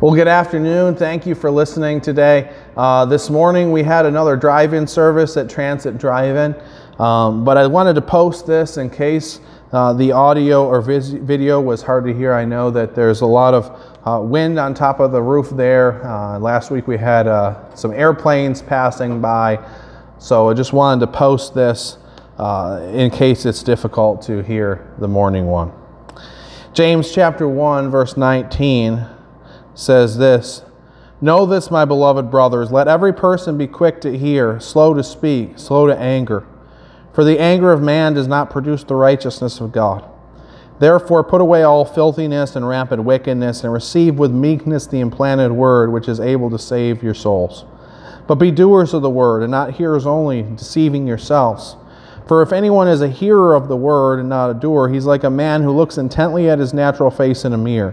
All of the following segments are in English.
Well, good afternoon. Thank you for listening today. Uh, this morning we had another drive in service at Transit Drive In, um, but I wanted to post this in case uh, the audio or vis- video was hard to hear. I know that there's a lot of uh, wind on top of the roof there. Uh, last week we had uh, some airplanes passing by, so I just wanted to post this uh, in case it's difficult to hear the morning one. James chapter 1, verse 19 says this Know this, my beloved brothers, let every person be quick to hear, slow to speak, slow to anger. For the anger of man does not produce the righteousness of God. Therefore, put away all filthiness and rampant wickedness, and receive with meekness the implanted word, which is able to save your souls. But be doers of the word, and not hearers only, deceiving yourselves. For if anyone is a hearer of the word and not a doer, he's like a man who looks intently at his natural face in a mirror.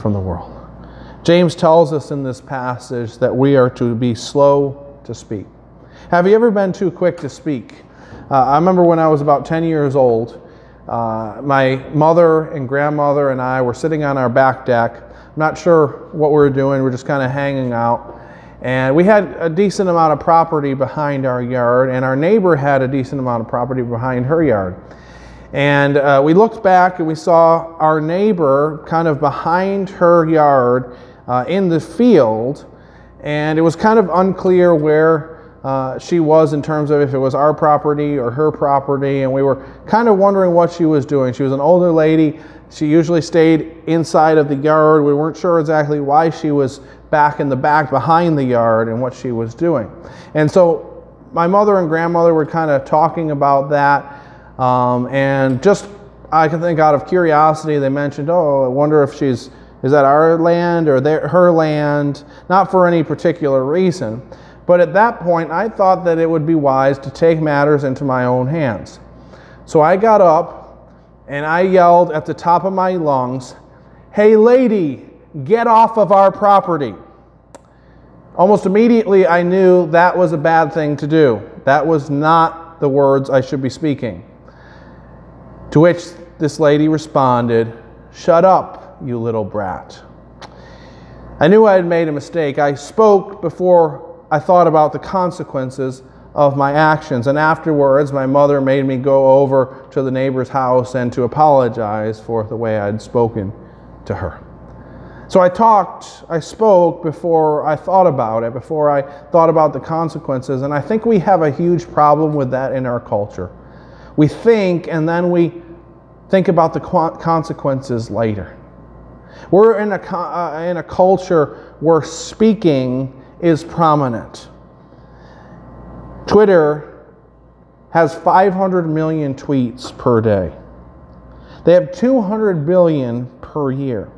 from the world. James tells us in this passage that we are to be slow to speak. Have you ever been too quick to speak? Uh, I remember when I was about 10 years old, uh, my mother and grandmother and I were sitting on our back deck. I'm not sure what we were doing, we are just kind of hanging out. And we had a decent amount of property behind our yard, and our neighbor had a decent amount of property behind her yard. And uh, we looked back and we saw our neighbor kind of behind her yard uh, in the field. And it was kind of unclear where uh, she was in terms of if it was our property or her property. And we were kind of wondering what she was doing. She was an older lady. She usually stayed inside of the yard. We weren't sure exactly why she was back in the back behind the yard and what she was doing. And so my mother and grandmother were kind of talking about that. Um, and just, I can think out of curiosity, they mentioned, oh, I wonder if she's, is that our land or their, her land? Not for any particular reason. But at that point, I thought that it would be wise to take matters into my own hands. So I got up and I yelled at the top of my lungs, Hey, lady, get off of our property. Almost immediately, I knew that was a bad thing to do. That was not the words I should be speaking. To which this lady responded, Shut up, you little brat. I knew I had made a mistake. I spoke before I thought about the consequences of my actions. And afterwards, my mother made me go over to the neighbor's house and to apologize for the way I'd spoken to her. So I talked, I spoke before I thought about it, before I thought about the consequences. And I think we have a huge problem with that in our culture. We think and then we think about the consequences later. We're in a, uh, in a culture where speaking is prominent. Twitter has 500 million tweets per day. They have 200 billion per year.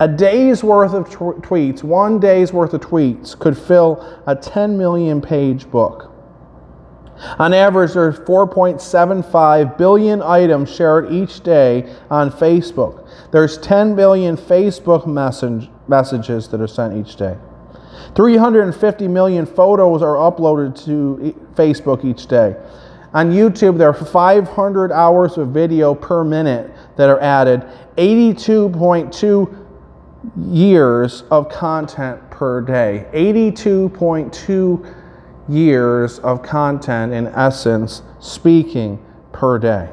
A day's worth of tw- tweets, one day's worth of tweets, could fill a 10 million page book. On average, there's 4.75 billion items shared each day on Facebook. There's 10 billion Facebook message, messages that are sent each day. 350 million photos are uploaded to Facebook each day. On YouTube, there are 500 hours of video per minute that are added, 82.2 years of content per day. 82.2 years of content, in essence, speaking per day.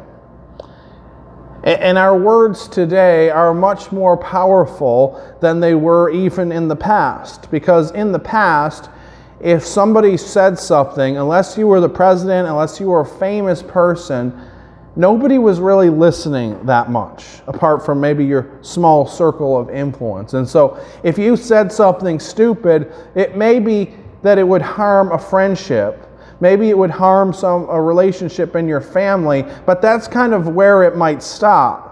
And our words today are much more powerful than they were even in the past. Because in the past, if somebody said something, unless you were the president, unless you were a famous person, nobody was really listening that much, apart from maybe your small circle of influence. And so if you said something stupid, it may be that it would harm a friendship. Maybe it would harm some a relationship in your family, but that's kind of where it might stop.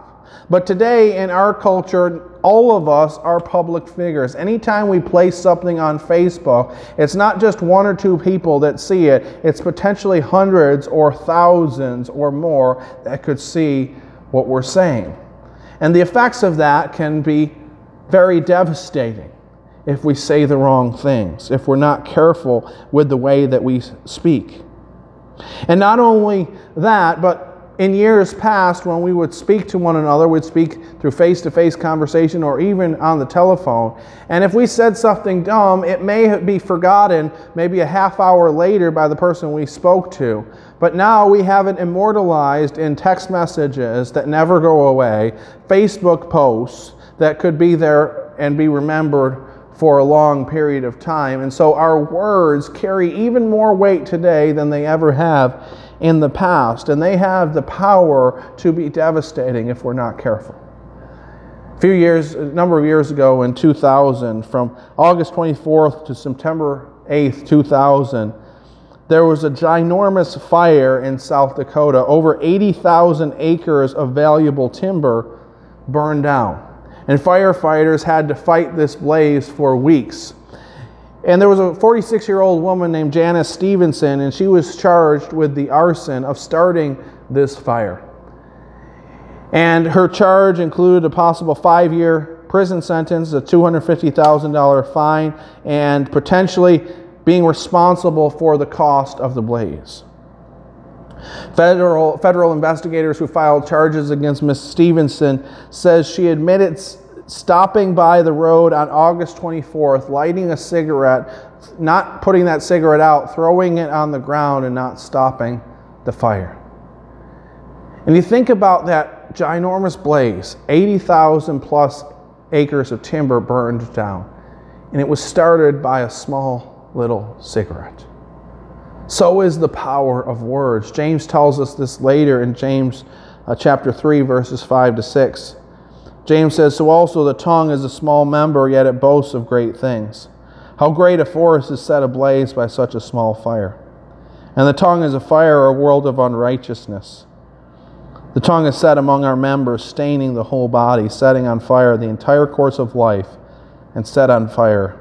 But today in our culture, All of us are public figures. Anytime we place something on Facebook, it's not just one or two people that see it, it's potentially hundreds or thousands or more that could see what we're saying. And the effects of that can be very devastating if we say the wrong things, if we're not careful with the way that we speak. And not only that, but in years past, when we would speak to one another, we'd speak through face to face conversation or even on the telephone. And if we said something dumb, it may be forgotten maybe a half hour later by the person we spoke to. But now we have it immortalized in text messages that never go away, Facebook posts that could be there and be remembered for a long period of time. And so our words carry even more weight today than they ever have in the past, and they have the power to be devastating if we're not careful. A few years, a number of years ago in 2000, from August 24th to September 8th, 2000, there was a ginormous fire in South Dakota. Over 80,000 acres of valuable timber burned down. And firefighters had to fight this blaze for weeks. And there was a 46 year old woman named Janice Stevenson, and she was charged with the arson of starting this fire. And her charge included a possible five year prison sentence, a $250,000 fine, and potentially being responsible for the cost of the blaze. Federal, federal investigators who filed charges against Ms. Stevenson says she admitted stopping by the road on August 24th, lighting a cigarette, not putting that cigarette out, throwing it on the ground, and not stopping the fire. And you think about that ginormous blaze 80,000 plus acres of timber burned down, and it was started by a small little cigarette. So is the power of words. James tells us this later in James uh, chapter 3, verses 5 to 6. James says, So also the tongue is a small member, yet it boasts of great things. How great a forest is set ablaze by such a small fire. And the tongue is a fire, a world of unrighteousness. The tongue is set among our members, staining the whole body, setting on fire the entire course of life, and set on fire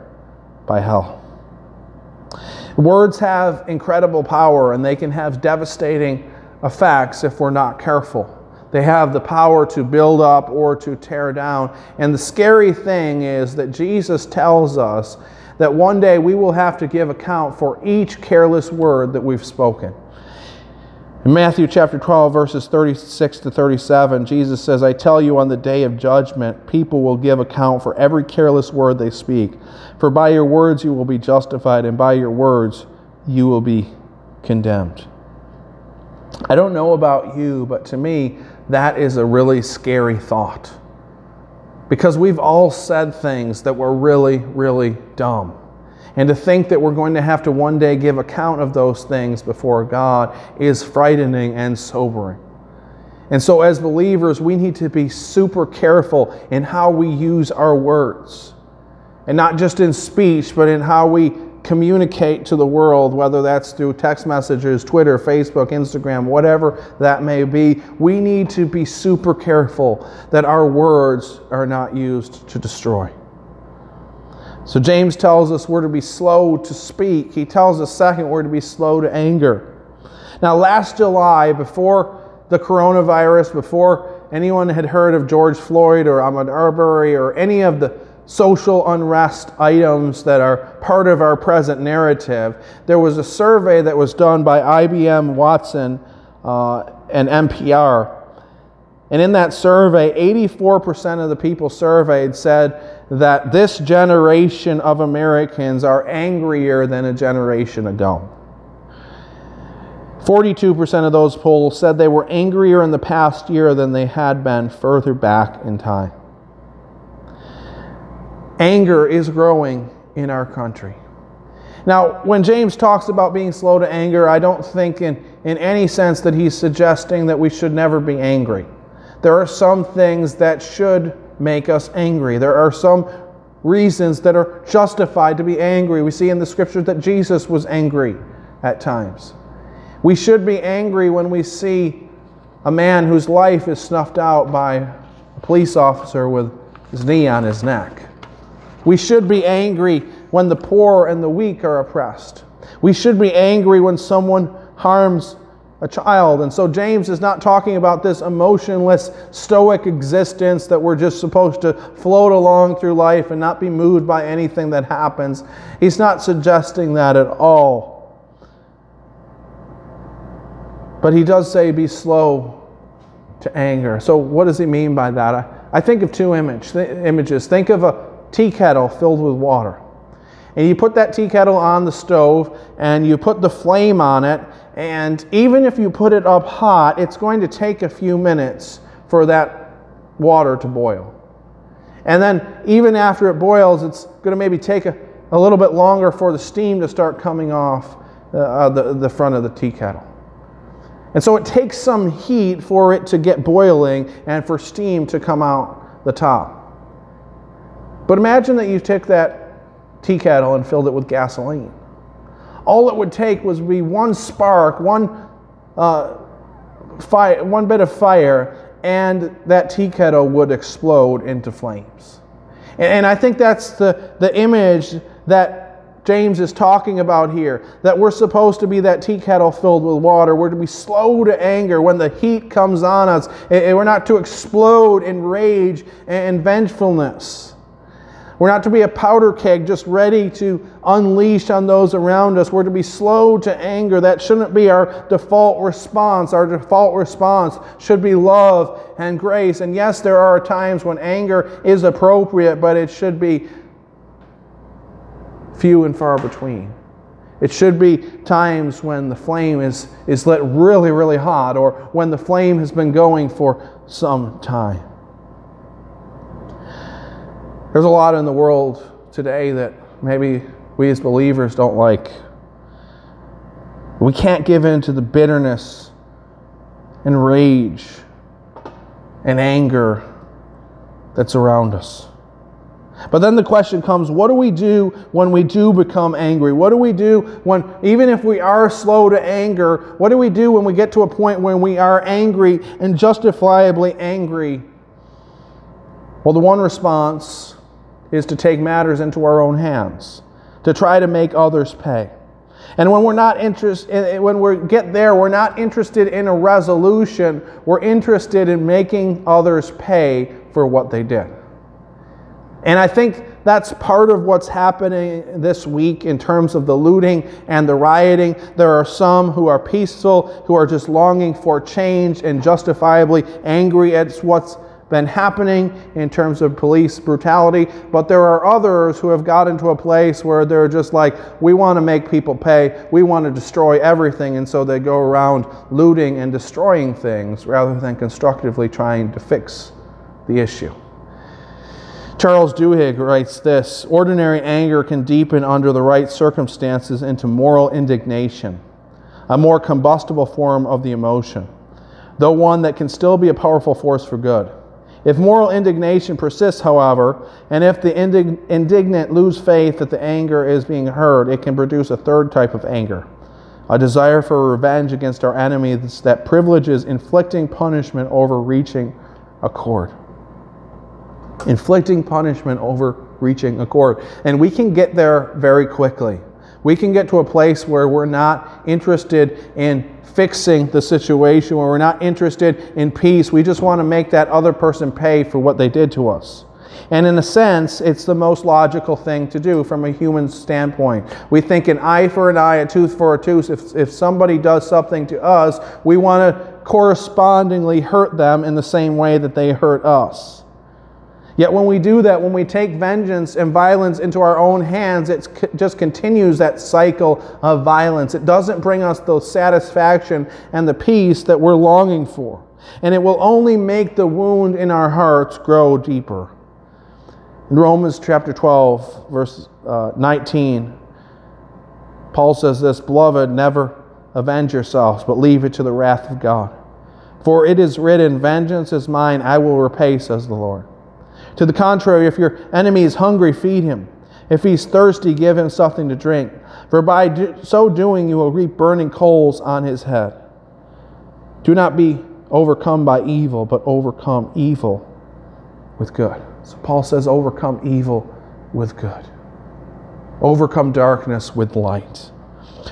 by hell. Words have incredible power, and they can have devastating effects if we're not careful. They have the power to build up or to tear down. And the scary thing is that Jesus tells us that one day we will have to give account for each careless word that we've spoken. In Matthew chapter 12, verses 36 to 37, Jesus says, I tell you, on the day of judgment, people will give account for every careless word they speak. For by your words you will be justified, and by your words you will be condemned. I don't know about you, but to me, that is a really scary thought. Because we've all said things that were really, really dumb. And to think that we're going to have to one day give account of those things before God is frightening and sobering. And so, as believers, we need to be super careful in how we use our words. And not just in speech, but in how we communicate to the world, whether that's through text messages, Twitter, Facebook, Instagram, whatever that may be, we need to be super careful that our words are not used to destroy. So James tells us we're to be slow to speak. He tells us, second, we're to be slow to anger. Now, last July, before the coronavirus, before anyone had heard of George Floyd or Ahmaud Arbery or any of the social unrest items that are part of our present narrative, there was a survey that was done by IBM Watson uh, and NPR. And in that survey, 84% of the people surveyed said that this generation of Americans are angrier than a generation ago. 42% of those polls said they were angrier in the past year than they had been further back in time. Anger is growing in our country. Now, when James talks about being slow to anger, I don't think in, in any sense that he's suggesting that we should never be angry. There are some things that should make us angry. There are some reasons that are justified to be angry. We see in the scriptures that Jesus was angry at times. We should be angry when we see a man whose life is snuffed out by a police officer with his knee on his neck. We should be angry when the poor and the weak are oppressed. We should be angry when someone harms a child. And so James is not talking about this emotionless, stoic existence that we're just supposed to float along through life and not be moved by anything that happens. He's not suggesting that at all. But he does say, be slow to anger. So, what does he mean by that? I, I think of two image, th- images. Think of a tea kettle filled with water. And you put that tea kettle on the stove and you put the flame on it. And even if you put it up hot, it's going to take a few minutes for that water to boil. And then, even after it boils, it's going to maybe take a, a little bit longer for the steam to start coming off uh, the, the front of the tea kettle. And so it takes some heat for it to get boiling and for steam to come out the top. But imagine that you took that tea kettle and filled it with gasoline. All it would take was be one spark, one, uh, fire, one bit of fire, and that tea kettle would explode into flames. And, and I think that's the, the image that James is talking about here that we're supposed to be that tea kettle filled with water. We're to be slow to anger when the heat comes on us. And we're not to explode in rage and vengefulness. We're not to be a powder keg just ready to unleash on those around us. We're to be slow to anger. That shouldn't be our default response. Our default response should be love and grace. And yes, there are times when anger is appropriate, but it should be few and far between. It should be times when the flame is, is lit really, really hot or when the flame has been going for some time. There's a lot in the world today that maybe we as believers don't like. We can't give in to the bitterness and rage and anger that's around us. But then the question comes what do we do when we do become angry? What do we do when, even if we are slow to anger, what do we do when we get to a point when we are angry and justifiably angry? Well, the one response is to take matters into our own hands, to try to make others pay. And when we're not interested, eh, eh, when we get there, we're not interested in a resolution. We're interested in making others pay for what they did. And I think that's part of what's happening this week in terms of the looting and the rioting. There are some who are peaceful, who are just longing for change and justifiably angry at what's been happening in terms of police brutality, but there are others who have got into a place where they're just like, we want to make people pay, we want to destroy everything, and so they go around looting and destroying things rather than constructively trying to fix the issue. Charles Duhigg writes this Ordinary anger can deepen under the right circumstances into moral indignation, a more combustible form of the emotion, though one that can still be a powerful force for good. If moral indignation persists, however, and if the indignant lose faith that the anger is being heard, it can produce a third type of anger a desire for revenge against our enemies that privileges inflicting punishment over reaching accord. Inflicting punishment over reaching accord. And we can get there very quickly. We can get to a place where we're not interested in fixing the situation, where we're not interested in peace. We just want to make that other person pay for what they did to us. And in a sense, it's the most logical thing to do from a human standpoint. We think an eye for an eye, a tooth for a tooth. If, if somebody does something to us, we want to correspondingly hurt them in the same way that they hurt us. Yet when we do that, when we take vengeance and violence into our own hands, it just continues that cycle of violence. It doesn't bring us the satisfaction and the peace that we're longing for. And it will only make the wound in our hearts grow deeper. In Romans chapter 12, verse uh, 19, Paul says this Beloved, never avenge yourselves, but leave it to the wrath of God. For it is written, Vengeance is mine, I will repay, says the Lord. To the contrary, if your enemy is hungry, feed him. If he's thirsty, give him something to drink. For by do, so doing, you will reap burning coals on his head. Do not be overcome by evil, but overcome evil with good. So Paul says, overcome evil with good, overcome darkness with light.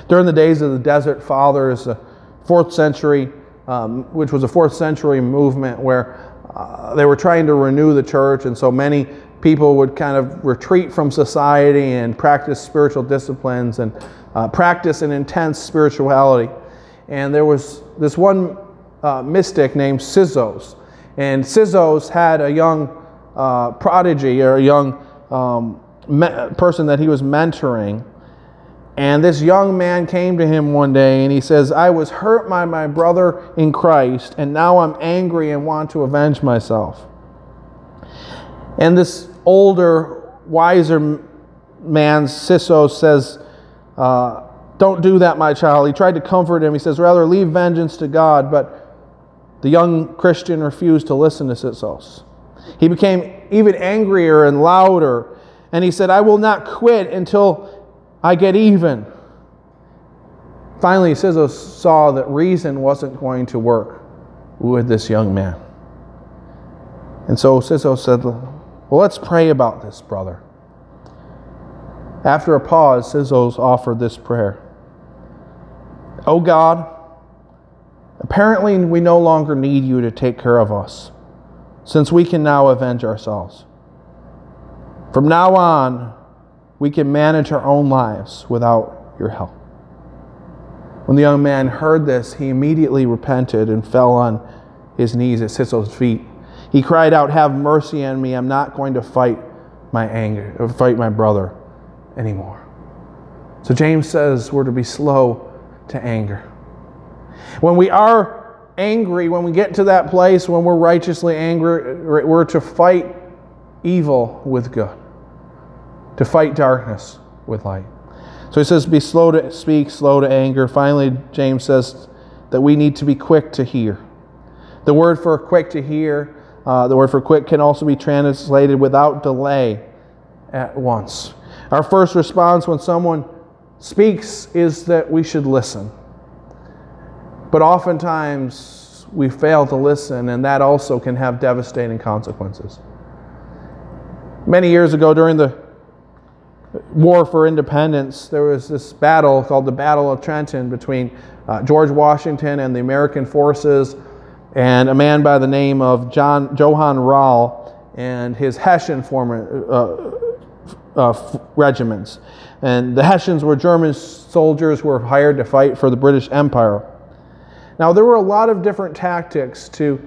During the days of the Desert Fathers, the fourth century, um, which was a fourth century movement where uh, they were trying to renew the church, and so many people would kind of retreat from society and practice spiritual disciplines and uh, practice an intense spirituality. And there was this one uh, mystic named Syzos. And Syzos had a young uh, prodigy or a young um, me- person that he was mentoring. And this young man came to him one day and he says, I was hurt by my brother in Christ, and now I'm angry and want to avenge myself. And this older, wiser man, Syzos, says, uh, Don't do that, my child. He tried to comfort him. He says, Rather, leave vengeance to God. But the young Christian refused to listen to Syzos. He became even angrier and louder. And he said, I will not quit until I get even. Finally, Syzos saw oh, that reason wasn't going to work with this young man. And so Syzos oh, said, Well, let's pray about this, brother. After a pause, Syzos offered this prayer Oh God, apparently we no longer need you to take care of us since we can now avenge ourselves. From now on, we can manage our own lives without your help. When the young man heard this, he immediately repented and fell on his knees at Syzos' feet. He cried out, Have mercy on me. I'm not going to fight my anger, uh, fight my brother anymore. So James says we're to be slow to anger. When we are angry, when we get to that place when we're righteously angry, uh, we're to fight evil with good, to fight darkness with light. So he says, be slow to speak, slow to anger. Finally, James says that we need to be quick to hear. The word for quick to hear, uh, the word for quick can also be translated without delay at once. Our first response when someone speaks is that we should listen. But oftentimes we fail to listen, and that also can have devastating consequences. Many years ago, during the War for Independence, there was this battle called the Battle of Trenton between uh, George Washington and the American forces, and a man by the name of John Johann Rall and his Hessian former, uh, uh, regiments. And the Hessians were German soldiers who were hired to fight for the British Empire. Now, there were a lot of different tactics to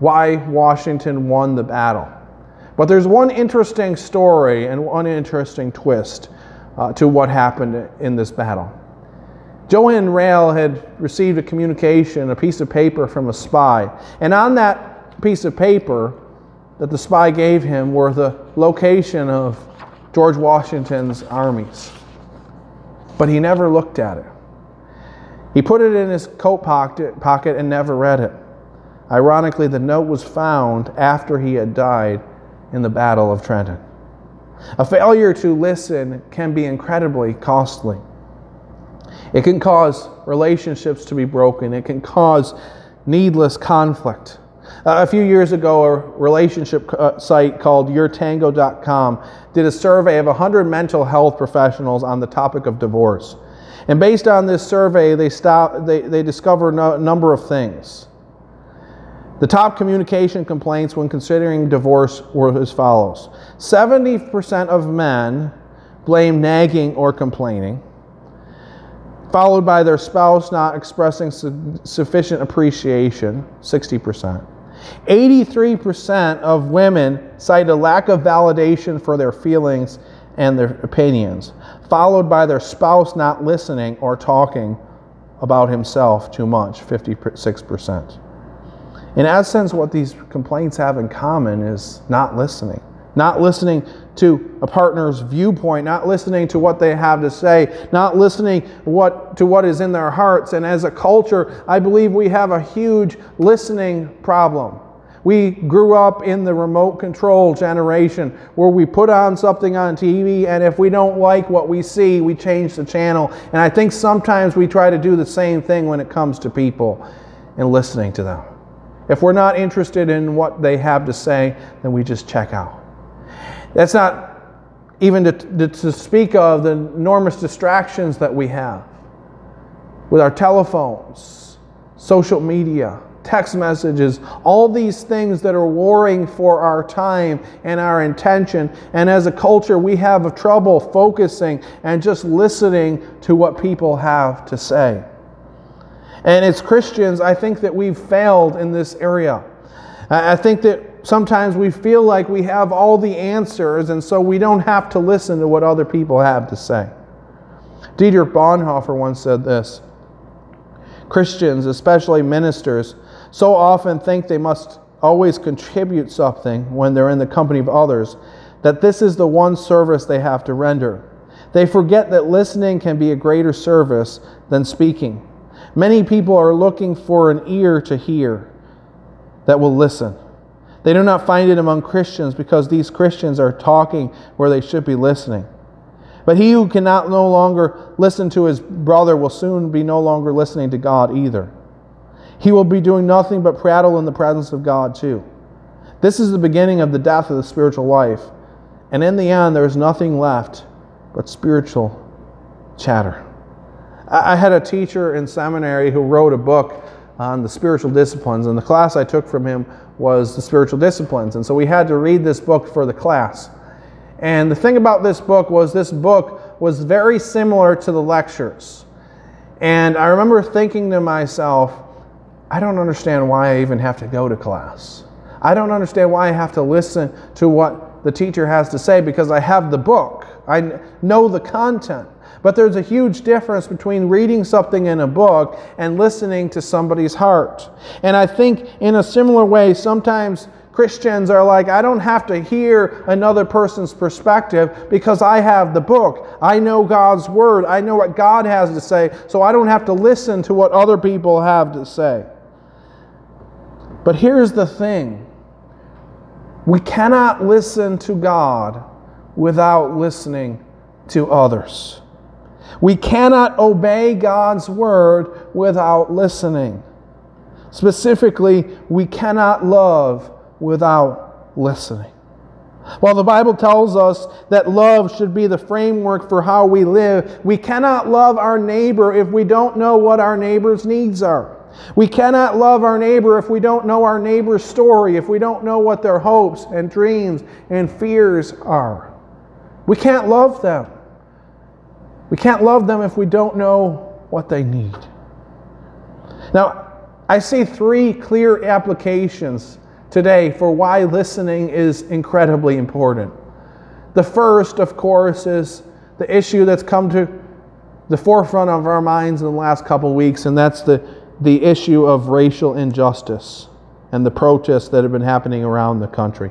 why Washington won the battle. But there's one interesting story and one interesting twist uh, to what happened in this battle. Johann Rall had received a communication, a piece of paper from a spy. And on that piece of paper that the spy gave him were the location of George Washington's armies. But he never looked at it. He put it in his coat pocket and never read it. Ironically, the note was found after he had died in the Battle of Trenton. A failure to listen can be incredibly costly. It can cause relationships to be broken, it can cause needless conflict. Uh, a few years ago, a relationship uh, site called YourTango.com did a survey of 100 mental health professionals on the topic of divorce. And based on this survey, they, stop, they, they discover a number of things. The top communication complaints when considering divorce were as follows 70% of men blame nagging or complaining, followed by their spouse not expressing su- sufficient appreciation, 60%. 83% of women cite a lack of validation for their feelings and their opinions, followed by their spouse not listening or talking about himself too much, 56%. In essence, what these complaints have in common is not listening. Not listening to a partner's viewpoint, not listening to what they have to say, not listening what, to what is in their hearts. And as a culture, I believe we have a huge listening problem. We grew up in the remote control generation where we put on something on TV, and if we don't like what we see, we change the channel. And I think sometimes we try to do the same thing when it comes to people and listening to them. If we're not interested in what they have to say, then we just check out. That's not even to, to, speak of the enormous distractions that we have with our telephones, social media, text messages, all these things that are warring for our time and our intention. And as a culture, we have trouble focusing and just listening to what people have to say. And as Christians, I think that we've failed in this area. I think that sometimes we feel like we have all the answers, and so we don't have to listen to what other people have to say. Dietrich Bonhoeffer once said this Christians, especially ministers, so often think they must always contribute something when they're in the company of others that this is the one service they have to render. They forget that listening can be a greater service than speaking. Many people are looking for an ear to hear that will listen. They do not find it among Christians because these Christians are talking where they should be listening. But he who cannot no longer listen to his brother will soon be no longer listening to God either. He will be doing nothing but prattle in the presence of God too. This is the beginning of the death of the spiritual life. And in the end, there is nothing left but spiritual chatter. I had a teacher in seminary who wrote a book on the spiritual disciplines, and the class I took from him was the spiritual disciplines. And so we had to read this book for the class. And the thing about this book was this book was very similar to the lectures. And I remember thinking to myself, I don't understand why I even have to go to class. I don't understand why I have to listen to what the teacher has to say because I have the book. I know the content. But there's a huge difference between reading something in a book and listening to somebody's heart. And I think in a similar way, sometimes Christians are like, I don't have to hear another person's perspective because I have the book. I know God's word. I know what God has to say, so I don't have to listen to what other people have to say. But here's the thing we cannot listen to God without listening to others. We cannot obey God's word without listening. Specifically, we cannot love without listening. While the Bible tells us that love should be the framework for how we live, we cannot love our neighbor if we don't know what our neighbor's needs are. We cannot love our neighbor if we don't know our neighbor's story, if we don't know what their hopes and dreams and fears are. We can't love them. We can't love them if we don't know what they need. Now, I see three clear applications today for why listening is incredibly important. The first, of course, is the issue that's come to the forefront of our minds in the last couple weeks, and that's the, the issue of racial injustice and the protests that have been happening around the country.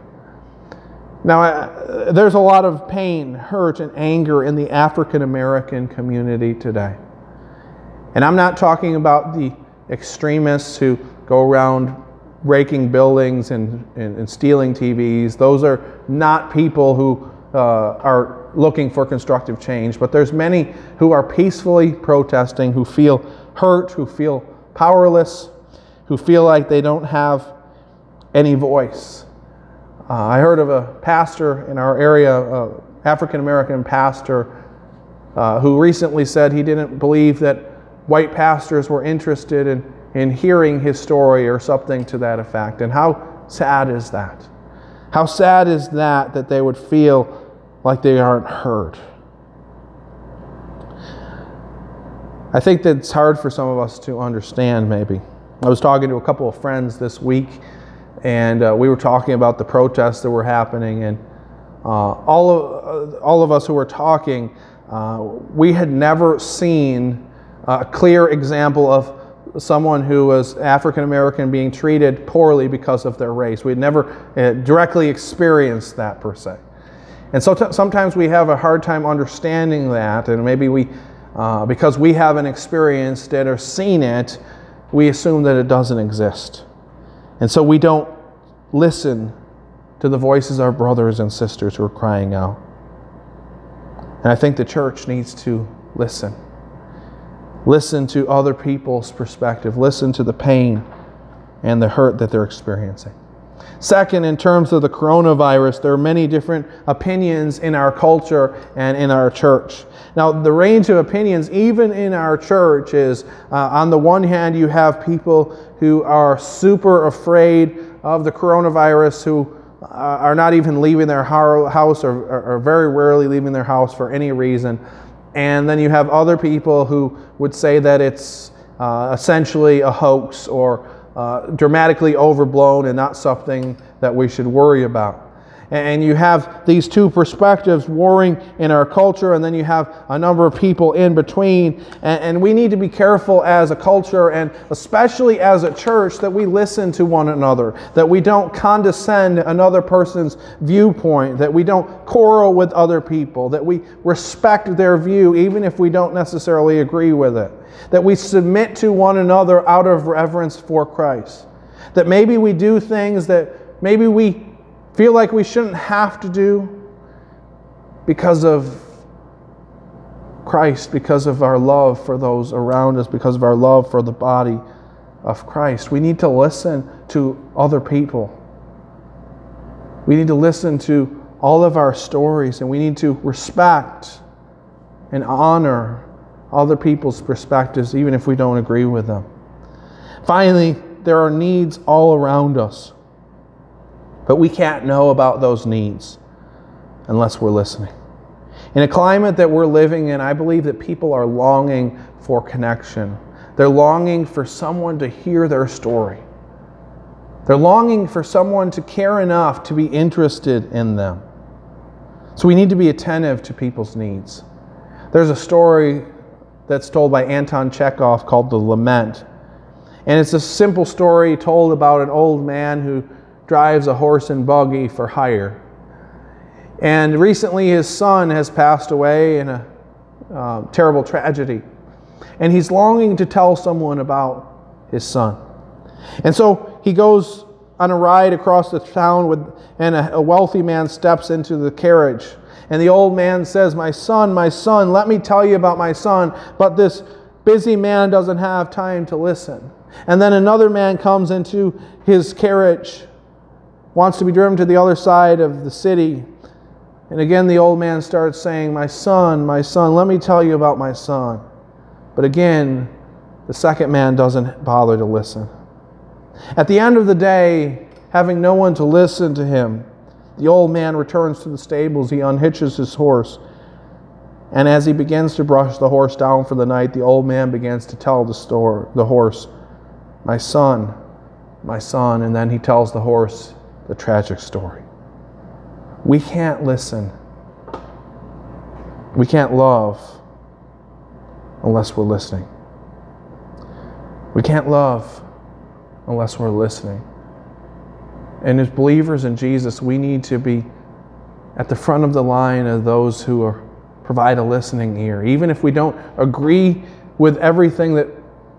Now, there's a lot of pain, hurt, and anger in the African American community today. And I'm not talking about the extremists who go around breaking buildings and, and, and stealing TVs. Those are not people who uh, are looking for constructive change, but there's many who are peacefully protesting, who feel hurt, who feel powerless, who feel like they don't have any voice. Uh, I heard of a pastor in our area, an African American pastor, uh, who recently said he didn't believe that white pastors were interested in in hearing his story or something to that effect. And how sad is that? How sad is that that they would feel like they aren't heard? I think that it's hard for some of us to understand, maybe. I was talking to a couple of friends this week, and uh, we were talking about the protests that were happening. And uh, all, of, uh, all of us who were talking, uh, we had never seen a clear example of someone who was African American being treated poorly because of their race. We had never uh, directly experienced that per se. And so t- sometimes we have a hard time understanding that, and maybe we, uh, because we haven't experienced it or seen it, we assume that it doesn't exist. And so we don't listen to the voices of our brothers and sisters who are crying out. And I think the church needs to listen. Listen to other people's perspective. Listen to the pain and the hurt that they're experiencing. Second, in terms of the coronavirus, there are many different opinions in our culture and in our church. Now, the range of opinions, even in our church, is uh, on the one hand, you have people who are super afraid of the coronavirus, who uh, are not even leaving their house or, or, very rarely leaving their house for any reason. And then you have other people who would say that it's uh, essentially a hoax or uh, dramatically overblown and not something that we should worry about. And you have these two perspectives warring in our culture, and then you have a number of people in between. And we need to be careful as a culture, and especially as a church, that we listen to one another, that we don't condescend another person's viewpoint, that we don't quarrel with other people, that we respect their view, even if we don't necessarily agree with it, that we submit to one another out of reverence for Christ, that maybe we do things that maybe we feel like we shouldn't have to do because of Christ, because of our love for those around us, because of our love for the body of Christ. We need to listen to other people. We need to listen to all of our stories and we need to respect and honor other people's perspectives, even if we don't agree with them. Finally, there are needs all around us. But we can't know about those needs unless we're listening. In a climate that we're living in, I believe that people are longing for connection. They're longing for someone to hear their story. They're longing for someone to care enough to be interested in them. So we need to be attentive to people's needs. There's a story that's told by Anton Chekhov called The Lament. And it's a simple story told about an old man who drives a horse and buggy for hire. And recently, his son has passed away in a uh, terrible tragedy. And he's longing to tell someone about his son. And so he goes on a ride across the town, with, and a, a wealthy man steps into the carriage. And the old man says, My son, my son, let me tell you about my son. But this busy man doesn't have time to listen. And then another man comes into his carriage wants to be driven to the other side of the city. And again, the old man starts saying, My son, my son, let me tell you about my son. But again, the second man doesn't bother to listen. At the end of the day, having no one to listen to him, the old man returns to the stables. He unhitches his horse. And as he begins to brush the horse down for the night, the old man begins to tell the, store, the horse, My son, my son. And then he tells the horse, the tragic story. We can't listen. We can't love unless we're listening. We can't love unless we're listening. And as believers in Jesus, we need to be at the front of the line of those who are, provide a listening ear. Even if we don't agree with everything that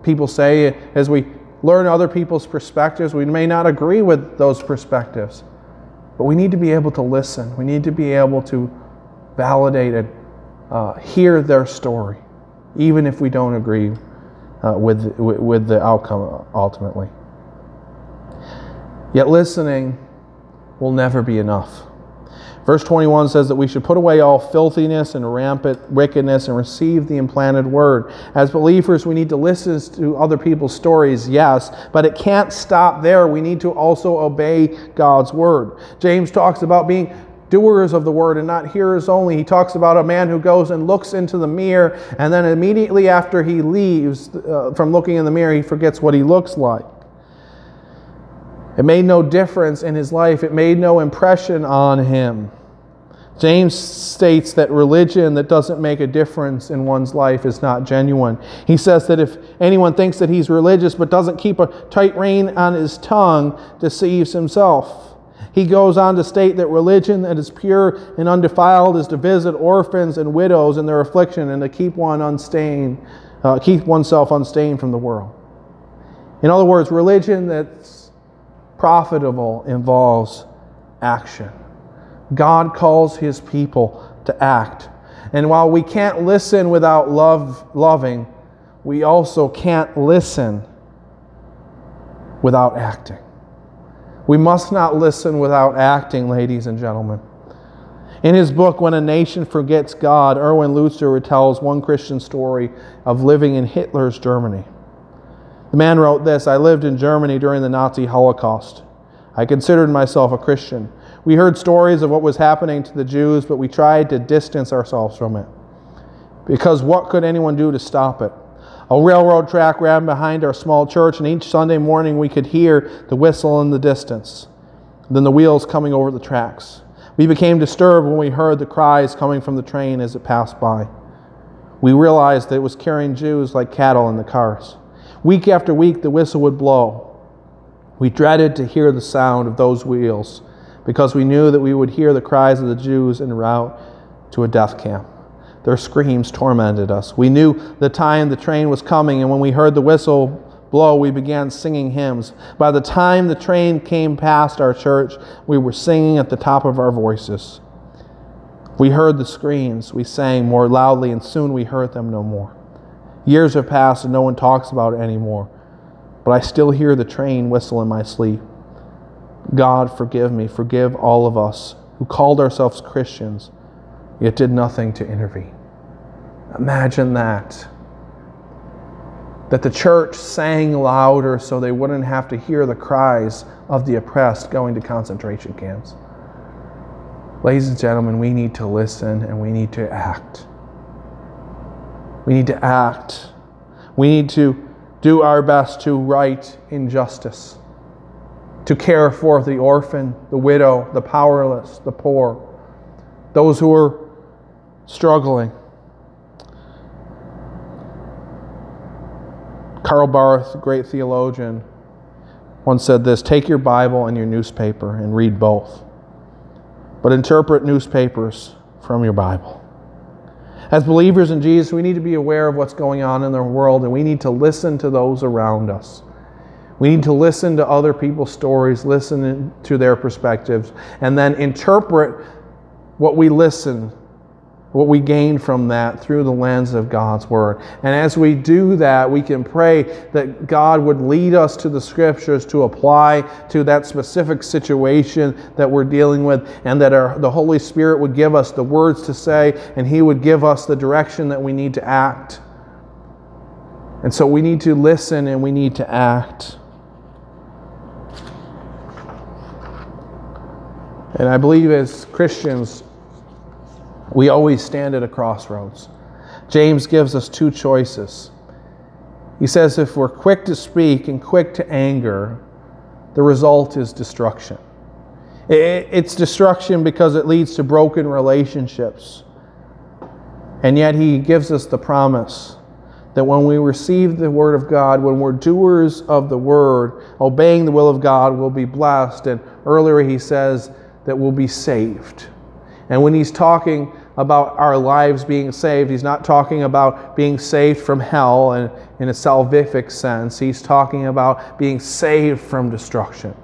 people say, as we learn other people's perspectives. We may not agree with those perspectives, but we need to be able to listen. We need to be able to validate and uh, hear their story, even if we don't agree uh, with, with the outcome ultimately. Yet listening will never be enough. Verse 21 says that we should put away all filthiness and rampant wickedness and receive the implanted word. As believers, we need to listen to other people's stories, yes, but it can't stop there. We need to also obey God's word. James talks about being doers of the word and not hearers only. He talks about a man who goes and looks into the mirror, and then immediately after he leaves uh, from looking in the mirror, he forgets what he looks like. It made no difference in his life, it made no impression on him. James states that religion that doesn't make a difference in one's life is not genuine. He says that if anyone thinks that he's religious but doesn't keep a tight rein on his tongue, deceives himself. He goes on to state that religion that is pure and undefiled is to visit orphans and widows in their affliction and to keep one unstained, uh, keep oneself unstained from the world. In other words, religion that's profitable involves action. God calls his people to act. And while we can't listen without love, loving, we also can't listen without acting. We must not listen without acting, ladies and gentlemen. In his book, When a Nation Forgets God, Erwin Lutzer retells one Christian story of living in Hitler's Germany. The man wrote this I lived in Germany during the Nazi Holocaust. I considered myself a Christian. We heard stories of what was happening to the Jews, but we tried to distance ourselves from it. Because what could anyone do to stop it? A railroad track ran behind our small church, and each Sunday morning we could hear the whistle in the distance, then the wheels coming over the tracks. We became disturbed when we heard the cries coming from the train as it passed by. We realized that it was carrying Jews like cattle in the cars. Week after week, the whistle would blow. We dreaded to hear the sound of those wheels because we knew that we would hear the cries of the Jews en route to a death camp. Their screams tormented us. We knew the time the train was coming, and when we heard the whistle blow, we began singing hymns. By the time the train came past our church, we were singing at the top of our voices. We heard the screams, we sang more loudly, and soon we heard them no more. Years have passed and no one talks about it anymore, but I still hear the train whistle in my sleep. God, forgive me, forgive all of us who called ourselves Christians yet did nothing to intervene. Imagine that. That the church sang louder so they wouldn't have to hear the cries of the oppressed going to concentration camps. Ladies and gentlemen, we need to listen and we need to act. We need to act. We need to do our best to right injustice, to care for the orphan, the widow, the powerless, the poor, those who are struggling. Karl Barth, great theologian, once said this Take your Bible and your newspaper and read both, but interpret newspapers from your Bible. As believers in Jesus, we need to be aware of what's going on in the world and we need to listen to those around us. We need to listen to other people's stories, listen to their perspectives, and then interpret what we listen what we gain from that through the lens of God's Word. And as we do that, we can pray that God would lead us to the Scriptures to apply to that specific situation that we're dealing with, and that our, the Holy Spirit would give us the words to say, and He would give us the direction that we need to act. And so we need to listen and we need to act. And I believe as Christians, we always stand at a crossroads. James gives us two choices. He says if we're quick to speak and quick to anger, the result is destruction. It's destruction because it leads to broken relationships. And yet, he gives us the promise that when we receive the Word of God, when we're doers of the Word, obeying the will of God, we'll be blessed. And earlier, he says that we'll be saved. And when he's talking about our lives being saved. He's not talking about being saved from hell in, in a salvific sense. He's talking about being saved from destruction.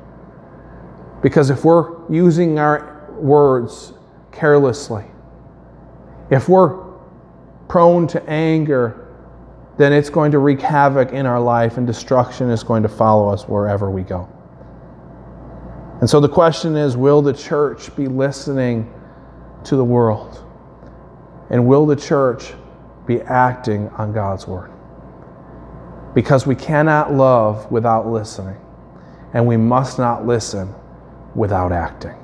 Because if we're using our words carelessly, if we're prone to anger, then it's going to wreak havoc in our life and destruction is going to follow us wherever we go. And so the question is will the church be listening to the world? And will the church be acting on God's word? Because we cannot love without listening, and we must not listen without acting.